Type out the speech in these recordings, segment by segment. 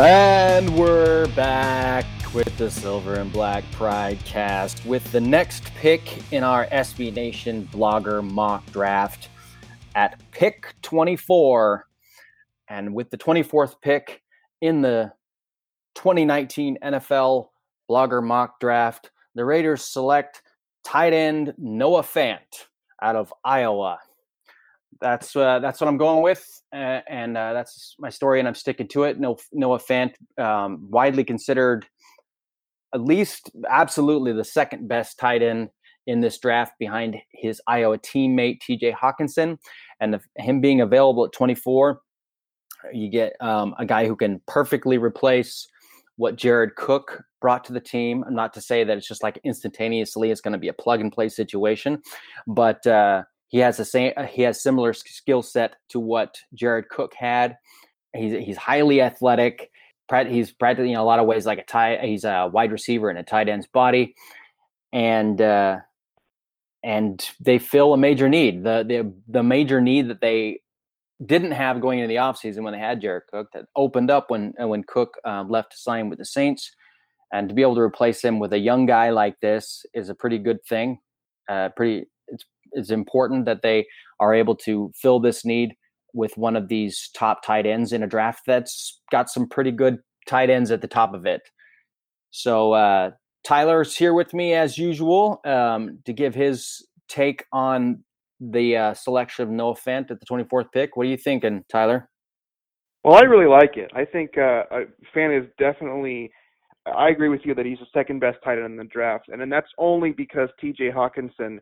And we're back with the Silver and Black Pride cast with the next pick in our SB Nation blogger mock draft at pick 24. And with the 24th pick in the 2019 NFL blogger mock draft, the Raiders select tight end Noah Fant out of Iowa that's uh, that's what I'm going with, uh, and uh, that's my story, and I'm sticking to it. No, Noah Fant, um, widely considered, at least absolutely the second best tight end in this draft, behind his Iowa teammate T.J. Hockenson, and the, him being available at 24, you get um, a guy who can perfectly replace what Jared Cook brought to the team. Not to say that it's just like instantaneously it's going to be a plug and play situation, but uh, he has the same. Uh, he has similar skill set to what Jared Cook had. He's he's highly athletic. He's practically in a lot of ways like a tight. He's a wide receiver in a tight end's body, and uh, and they fill a major need. The the the major need that they didn't have going into the offseason when they had Jared Cook that opened up when uh, when Cook um, left to sign with the Saints, and to be able to replace him with a young guy like this is a pretty good thing. Uh, pretty it's important that they are able to fill this need with one of these top tight ends in a draft that's got some pretty good tight ends at the top of it. So uh, Tyler's here with me as usual um, to give his take on the uh, selection of Noah Fant at the 24th pick. What are you thinking, Tyler? Well, I really like it. I think uh, Fant is definitely. I agree with you that he's the second best tight end in the draft, and then that's only because T.J. Hockenson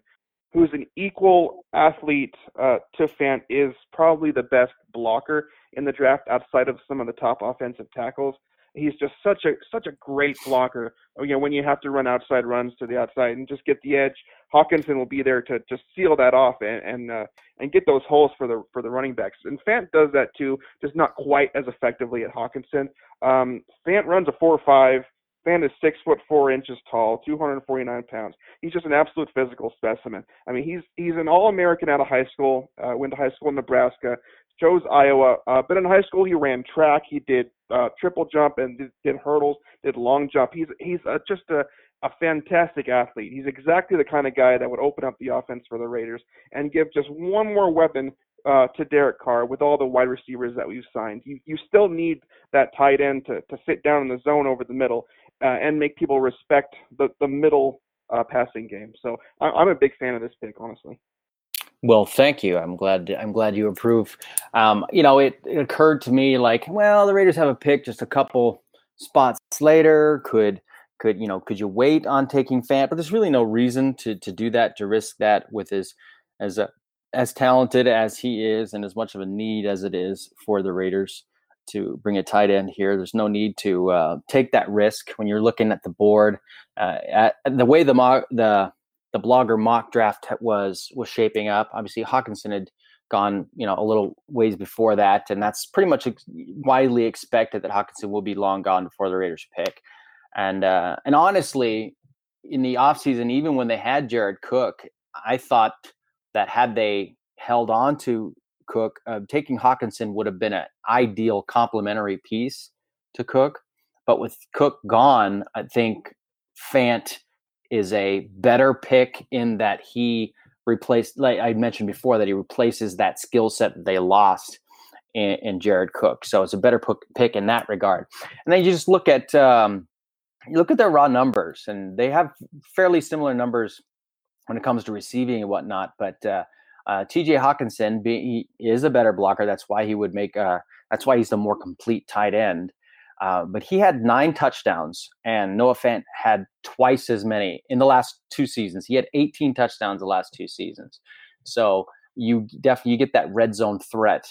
who's an equal athlete uh, to Fant, is probably the best blocker in the draft outside of some of the top offensive tackles. He's just such a such a great blocker. You know, when you have to run outside runs to the outside and just get the edge, Hockenson will be there to just seal that off and and uh, and get those holes for the for the running backs. And Fant does that too, just not quite as effectively at Hockenson. Um, Fant runs a four five Fant is six foot four inches tall, 249 pounds. He's just an absolute physical specimen. I mean, he's he's an All-American out of high school. Uh, went to high school in Nebraska. Chose Iowa. Uh, but in high school, he ran track. He did uh, triple jump and did, did hurdles. Did long jump. He's he's uh, just a a fantastic athlete. He's exactly the kind of guy that would open up the offense for the Raiders and give just one more weapon uh, to Derek Carr with all the wide receivers that we've signed. You you still need that tight end to to sit down in the zone over the middle uh, and make people respect the the middle uh, passing game. So I, I'm a big fan of this pick, honestly. Well, thank you. I'm glad. I'm glad you approve. Um, you know, it, it occurred to me like, well, the Raiders have a pick just a couple spots later. Could could you know? Could you wait on taking Fant? But there's really no reason to to do that. To risk that with his as a as talented as he is, and as much of a need as it is for the Raiders to bring a tight end here. There's no need to uh, take that risk when you're looking at the board. Uh, at, the way the mock, the the blogger mock draft was was shaping up, obviously Hockenson had gone you know a little ways before that, and that's pretty much ex- widely expected that Hockenson will be long gone before the Raiders pick. And uh, and honestly, in the offseason, even when they had Jared Cook, I thought that had they held on to Cook. Uh, taking Hockenson would have been an ideal complementary piece to Cook, but with Cook gone, I think Fant is a better pick in that he replaced, like I mentioned before, that he replaces that skill set that they lost in, in, Jared Cook. So it's a better pick in that regard. And then you just look at um, you look at their raw numbers, and they have fairly similar numbers when it comes to receiving and whatnot. But uh, uh, T.J. Hockenson be, is a better blocker. That's why he would make. Uh, that's why he's the more complete tight end. Uh, but he had nine touchdowns, and Noah Fant had twice as many in the last two seasons. He had 18 touchdowns the last two seasons. So you definitely you get that red zone threat,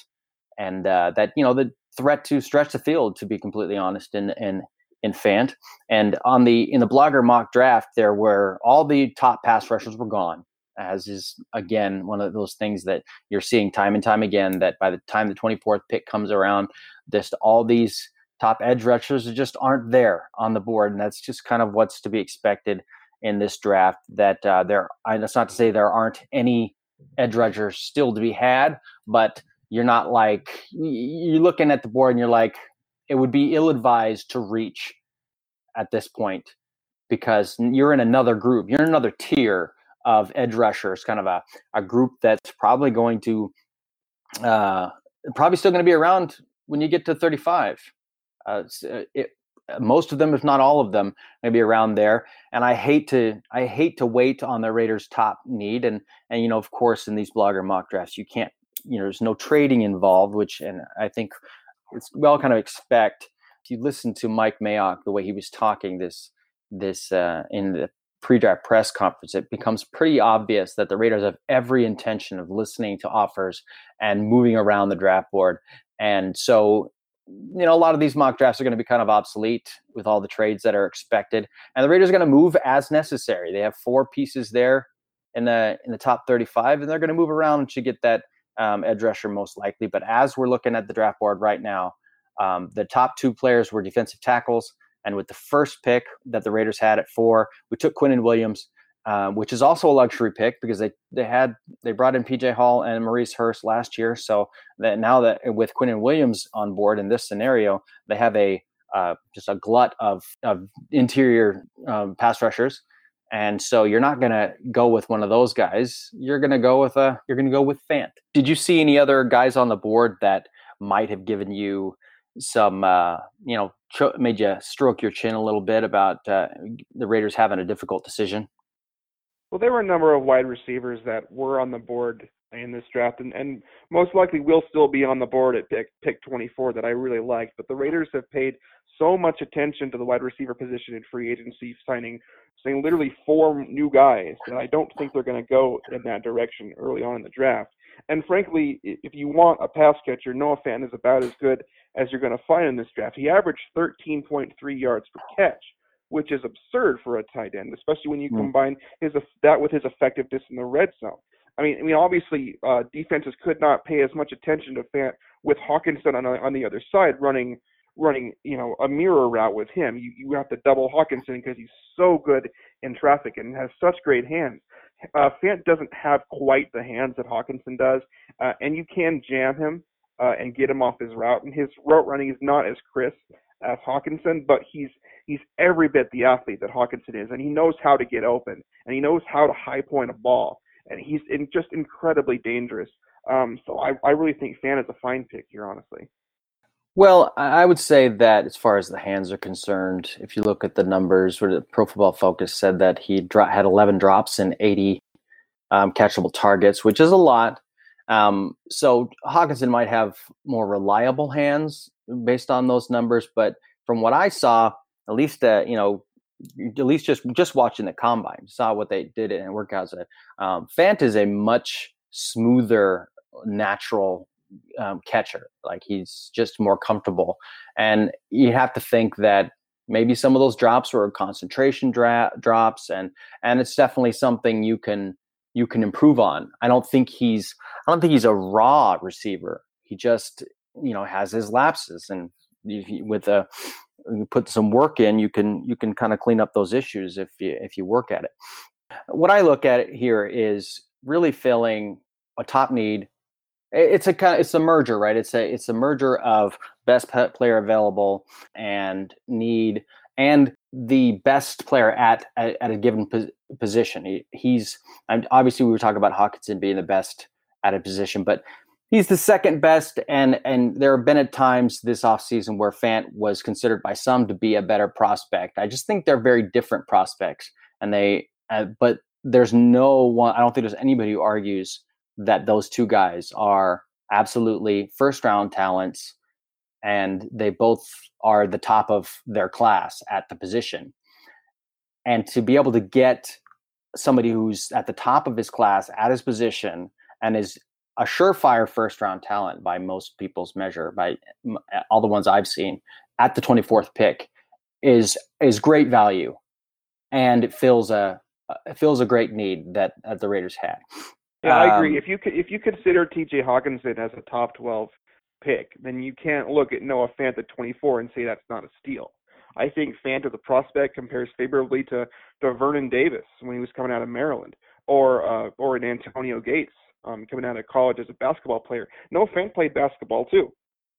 and uh, that you know the threat to stretch the field. To be completely honest, in in in Fant, and on the in the blogger mock draft, there were all the top pass rushers were gone as is again one of those things that you're seeing time and time again that by the time the 24th pick comes around just all these top edge rushers just aren't there on the board and that's just kind of what's to be expected in this draft that uh, there that's not to say there aren't any edge rushers still to be had but you're not like you're looking at the board and you're like it would be ill advised to reach at this point because you're in another group, you're in another tier of edge rushers, kind of a, a group that's probably going to uh, probably still going to be around when you get to 35. Uh, uh, it, most of them, if not all of them, maybe around there. And I hate to I hate to wait on the Raiders' top need. And and you know, of course, in these blogger mock drafts, you can't you know, there's no trading involved, which and I think it's we all kind of expect. If you listen to Mike Mayock, the way he was talking this this uh, in the pre-draft press conference, it becomes pretty obvious that the Raiders have every intention of listening to offers and moving around the draft board. And so, you know, a lot of these mock drafts are going to be kind of obsolete with all the trades that are expected. And the Raiders are going to move as necessary. They have four pieces there in the in the top 35, and they're going to move around to get that um, edge rusher most likely. But as we're looking at the draft board right now, um, the top two players were defensive tackles. And with the first pick that the Raiders had at four, we took Quinnen Williams, um, which is also a luxury pick because they they had they brought in PJ Hall and Maurice Hurst last year. So that now that with Quinnen Williams on board in this scenario, they have a uh, just a glut of, of interior um, pass rushers. And so you're not going to go with one of those guys. You're to go with a you're going to go with Fant. Did you see any other guys on the board that might have given you some uh, you know made you stroke your chin a little bit about uh, the Raiders having a difficult decision? Well, there were a number of wide receivers that were on the board in this draft, and, and most likely will still be on the board at pick, pick 24 that I really liked. But the Raiders have paid so much attention to the wide receiver position in free agency, signing saying literally four new guys, and I don't think they're going to go in that direction early on in the draft. And frankly, if you want a pass catcher, Noah Fant is about as good as you're going to find in this draft. He averaged 13.3 yards per catch, which is absurd for a tight end, especially when you mm. combine his that with his effectiveness in the red zone. I mean, I mean, obviously, uh, defenses could not pay as much attention to Fant with Hockenson on on the other side running running you know a mirror route with him. You you have to double Hockenson because he's so good in traffic and has such great hands. Uh, Fant doesn't have quite the hands that Hockenson does, uh, and you can jam him uh, and get him off his route. And his route running is not as crisp as Hockenson, but he's he's every bit the athlete that Hockenson is, and he knows how to get open, and he knows how to high point a ball, and he's in, just incredibly dangerous. Um, so I, I really think Fant is a fine pick here, honestly. Well, I would say that as far as the hands are concerned, if you look at the numbers, where the Pro Football Focus said that he dro- had 11 drops and 80 um, catchable targets, which is a lot. Um, so Hockenson might have more reliable hands based on those numbers, but from what I saw, at least uh, you know, at least just just watching the combine, saw what they did in workouts. Um, Fant is a much smoother, natural um, catcher. Like he's just more comfortable, and you have to think that maybe some of those drops were concentration dra- drops, and and it's definitely something you can you can improve on. I don't think he's I don't think he's a raw receiver. He just you know has his lapses, and with a you put some work in, you can you can kind of clean up those issues if you if you work at it. What I look at here is really filling a top need it's a kind of, it's a merger, right? It's a it's a merger of best player available and need and the best player at at, at a given position. He, he's obviously we were talking about Hockenson being the best at a position, but he's the second best and and there have been at times this offseason where Fant was considered by some to be a better prospect. I just think they're very different prospects and they uh, but there's no one I don't think there's anybody who argues that those two guys are absolutely first round talents and they both are the top of their class at the position. And to be able to get somebody who's at the top of his class at his position and is a surefire first round talent by most people's measure, by all the ones I've seen at the 24th pick, is is great value, and it fills a it fills a great need that, that the Raiders had. Yeah, I agree. Um, if you if you consider T.J. Hockenson as a top 12 pick, then you can't look at Noah Fant at 24 and say that's not a steal. I think Fant as a prospect compares favorably to, to Vernon Davis when he was coming out of Maryland, or uh, or an Antonio Gates um, coming out of college as a basketball player. Noah Fant played basketball too.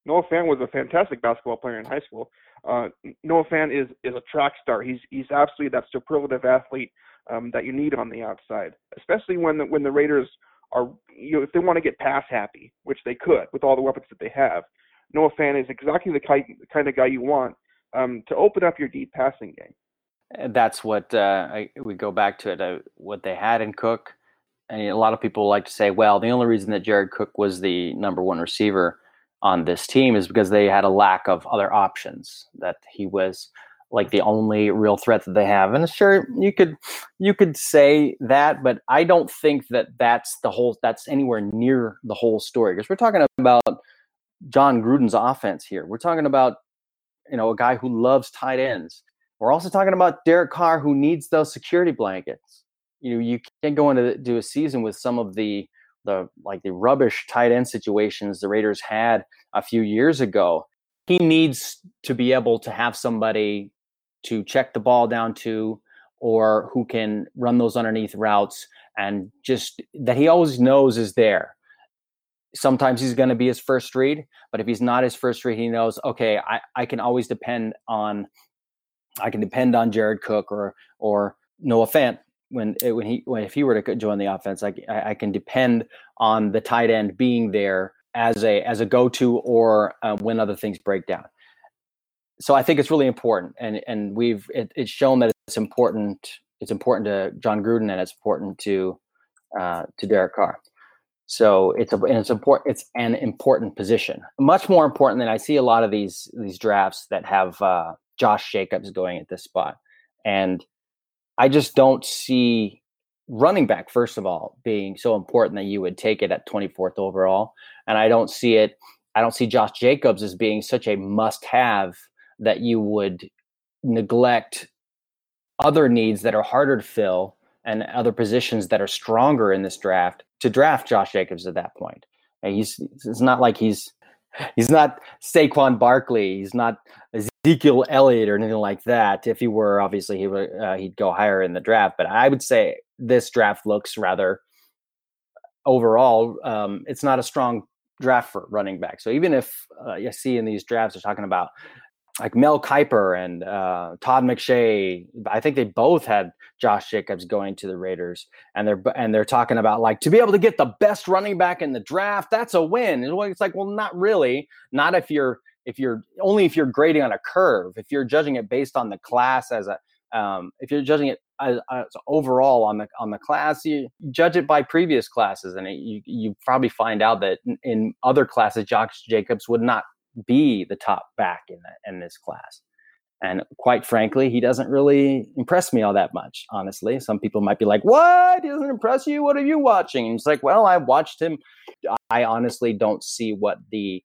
Noah Fant was a fantastic basketball player in high school. Uh, Noah Fant is is a track star. He's he's absolutely that superlative athlete um, that you need on the outside, especially when the, when the Raiders are you know if they want to get pass happy, which they could with all the weapons that they have. Noah Fant is exactly the kind, the kind of guy you want um, to open up your deep passing game. And that's what uh, I, we go back to it. Uh, what they had in Cook, and a lot of people like to say, well, the only reason that Jared Cook was the number one receiver on this team is because they had a lack of other options. That he was like the only real threat that they have. And sure, you could you could say that, but I don't think that that's the whole. That's anywhere near the whole story because we're talking about Jon Gruden's offense here. We're talking about you know a guy who loves tight ends. We're also talking about Derek Carr who needs those security blankets. You know, you can't go into do a season with some of the the like the rubbish tight end situations the Raiders had a few years ago. He needs to be able to have somebody to check the ball down to or who can run those underneath routes and just that he always knows is there. Sometimes he's going to be his first read, but if he's not his first read, he knows, okay, I, I can always depend on I can depend on Jared Cook or or Noah Fant when eh, when he when if he were to join the offense, I, I can depend on the tight end being there as a as a go to or uh, when other things break down. So I think it's really important, and and we've it, it's shown that it's important. It's important to Jon Gruden, and it's important to uh, to Derek Carr. So it's a and it's important. It's an important position, much more important than I see a lot of these these drafts that have uh, Josh Jacobs going at this spot, and I just don't see running back, first of all, being so important that you would take it at 24th overall. And I don't see it, I don't see Josh Jacobs as being such a must have that you would neglect other needs that are harder to fill and other positions that are stronger in this draft to draft Josh Jacobs at that point. And he's it's not like he's he's not Saquon Barkley. He's not Ezekiel Elliott or anything like that. If he were, obviously he would uh, he'd go higher in the draft. But I would say this draft looks rather overall. Um, it's not a strong draft for running back. So even if uh, you see in these drafts, they're talking about like Mel Kiper and uh, Todd McShay. I think they both had Josh Jacobs going to the Raiders, and they're and they're talking about like to be able to get the best running back in the draft. That's a win. And it's like, well, not really. Not if you're if you're only if you're grading on a curve. If you're judging it based on the class as a um, if you're judging it as, as, overall on the on the class, you judge it by previous classes, and it, you you probably find out that in, in other classes, Josh Jacobs would not be the top back in that in this class. And quite frankly, he doesn't really impress me all that much, honestly. Some people might be like, What? He doesn't impress you? What are you watching? And it's like, Well, I watched him. I honestly don't see what the,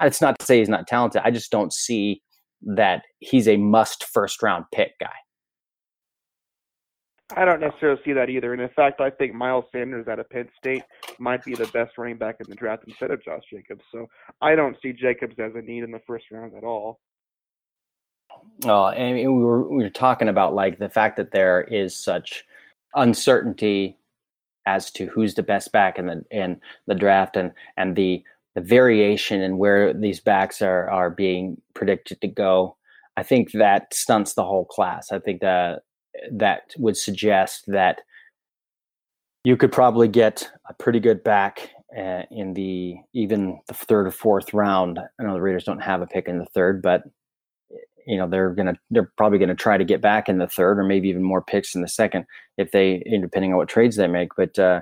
it's not to say he's not talented. I just don't see that he's a must first round pick guy. I don't necessarily see that either. And in fact, I think Miles Sanders out of Penn State might be the best running back in the draft instead of Josh Jacobs. So I don't see Jacobs as a need in the first round at all. Oh, and we were we were talking about like the fact that there is such uncertainty as to who's the best back in the in the draft and and the the variation in where these backs are are being predicted to go. I think that stunts the whole class. I think that that would suggest that you could probably get a pretty good back uh, in the even the third or fourth round. I know the Raiders don't have a pick in the third, but you know they're gonna they're probably gonna try to get back in the third or maybe even more picks in the second if they depending on what trades they make. But uh,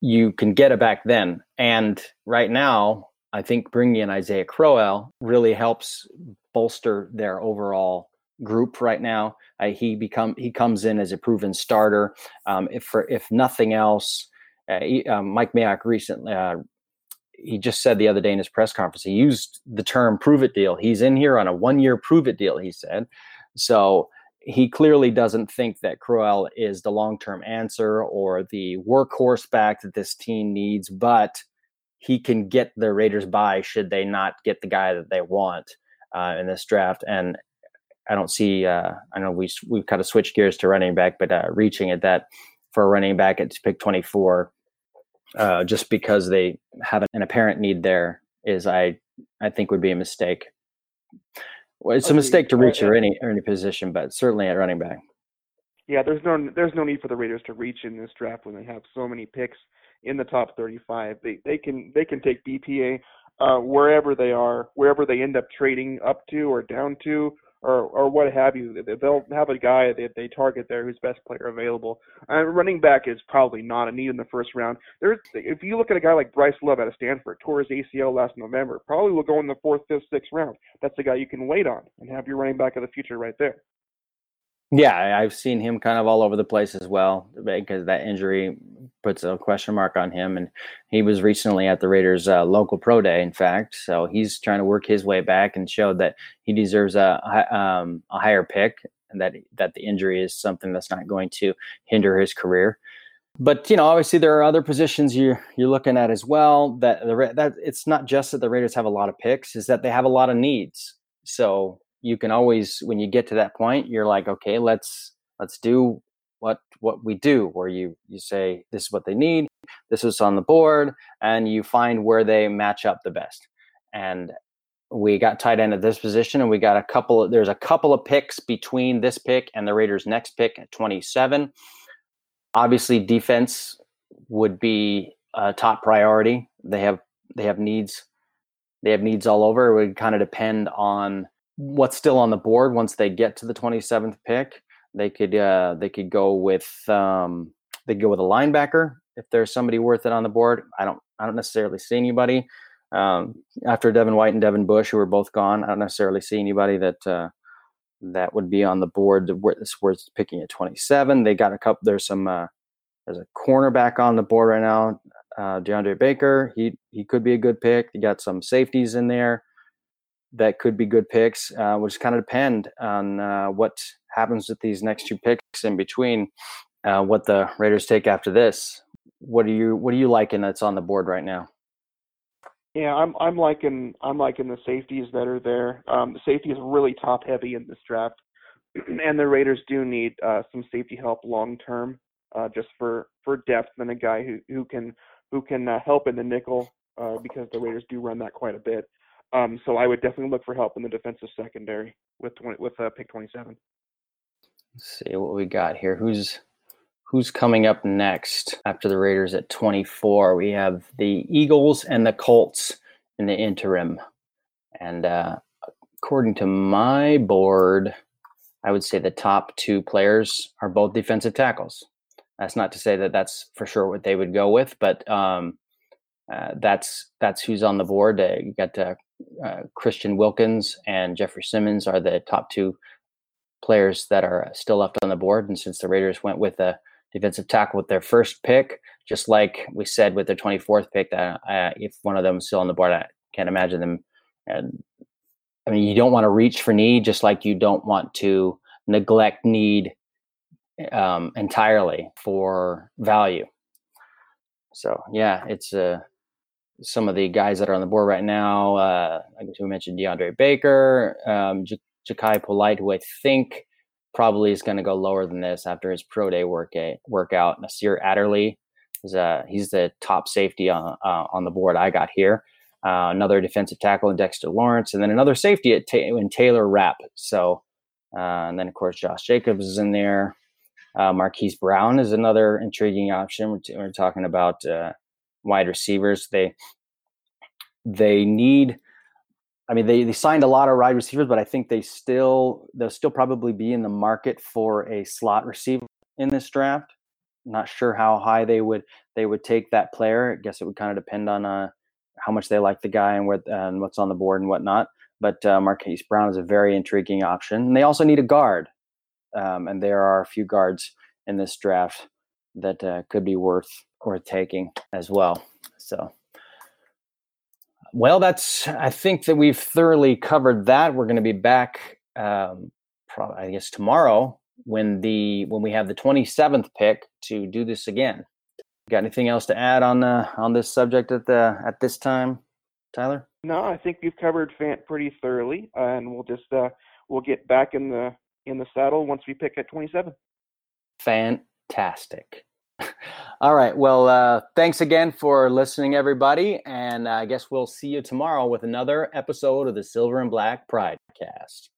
you can get it back then. And right now, I think bringing in Isaiah Crowell really helps bolster their overall group right now. Uh, he become he comes in as a proven starter. Um, if for if nothing else, uh, he, um, Mike Mayock recently uh, he just said the other day in his press conference he used the term "prove it deal." He's in here on a one year prove it deal. He said so. He clearly doesn't think that Crowell is the long term answer or the workhorse back that this team needs, but he can get the Raiders by should they not get the guy that they want uh, in this draft. And I don't see. Uh, I know we we've kind of switched gears to running back, but uh, reaching at that for a running back at pick twenty four, uh, just because they have an apparent need there, is I I think would be a mistake. Well, it's a mistake to reach or any or any position, but certainly at running back. Yeah, there's no there's no need for the Raiders to reach in this draft when they have so many picks in the top 35. They they can they can take BPA uh, wherever they are, wherever they end up trading up to or down to, or or what have you. They'll have a guy that they target there who's best player available. And running back is probably not a need in the first round. There's if you look at a guy like Bryce Love out of Stanford, tore his ACL last November, probably will go in the fourth, fifth, sixth round. That's the guy you can wait on and have your running back of the future right there. Yeah, I've seen him kind of all over the place as well because that injury puts a question mark on him. And he was recently at the Raiders' uh, local pro day, in fact. So he's trying to work his way back and showed that he deserves a, um, a higher pick and that that the injury is something that's not going to hinder his career. But you know, obviously, there are other positions you're you're looking at as well. That the that it's not just that the Raiders have a lot of picks; is that they have a lot of needs. So you can always when you get to that point you're like okay let's let's do what what we do where you you say this is what they need this is on the board and you find where they match up the best. And we got tight end at this position and we got a couple of, there's a couple of picks between this pick and the raiders next pick at 27 obviously defense would be a top priority. They have they have needs they have needs all over. It would kind of depend on what's still on the board once they get to the 27th pick. They could uh, they could go with um, they go with a linebacker if there's somebody worth it on the board. I don't I don't necessarily see anybody um, after Devin White and Devin Bush who are both gone. I don't necessarily see anybody that uh, that would be on the board. This worth picking at 27. They got a couple. There's some uh, there's a cornerback on the board right now. Uh, DeAndre Baker. He he could be a good pick. You got some safeties in there that could be good picks, uh, which kind of depend on uh, what happens with these next two picks in between. Uh, what the Raiders take after this. What do you What are you liking that's on the board right now? Yeah, I'm I'm liking I'm liking the safeties that are there. Um, the safety is really top heavy in this draft, and the Raiders do need uh, some safety help long term, uh, just for for depth and a guy who who can who can uh, help in the nickel uh, because the Raiders do run that quite a bit. Um, so I would definitely look for help in the defensive secondary with 20, with uh, pick 27. Let's see what we got here. Who's who's coming up next after the Raiders at 24? We have the Eagles and the Colts in the interim. And uh, according to my board, I would say the top two players are both defensive tackles. That's not to say that that's for sure what they would go with, but um, uh, that's that's who's on the board. Uh, you got uh, uh, Christian Wilkins and Jeffrey Simmons are the top two players that are still left on the board. And since the Raiders went with a defensive tackle with their first pick, just like we said with their 24th pick, that uh, if one of them is still on the board, I can't imagine them. And I mean, you don't want to reach for need, just like you don't want to neglect need um, entirely for value. So yeah, it's a some of the guys that are on the board right now. Uh, I guess we mentioned DeAndre Baker, um, J- Jachai Polite, who I think probably is going to go lower than this after his pro day work a- workout. Nasir Adderley is uh, he's the top safety on uh, on the board I got here. Uh, another defensive tackle in Dexter Lawrence, and then another safety at ta- in Taylor Rapp. So, uh, and then of course Josh Jacobs is in there. Uh, Marquise Brown is another intriguing option. We're, t- we're talking about uh, wide receivers. They they need. I mean, they, they signed a lot of wide receivers, but I think they still they'll still probably be in the market for a slot receiver in this draft. Not sure how high they would they would take that player. I guess it would kind of depend on uh, how much they like the guy and what and what's on the board and whatnot. But uh, Marquise Brown is a very intriguing option. And they also need a guard, um, and there are a few guards in this draft that uh, could be worth worth taking as well. So, well, that's I think that we've thoroughly covered that. We're going to be back, um, probably I guess tomorrow when the when we have the 27th pick to do this again. Got anything else to add on uh, on this subject at the at this time, Tyler? No, I think you've covered Fant pretty thoroughly, uh, and we'll just uh, we'll get back in the in the saddle once we pick at 27. Fantastic. All right. Well, uh, thanks again for listening, everybody. And I guess we'll see you tomorrow with another episode of the Silver and Black Pride Cast.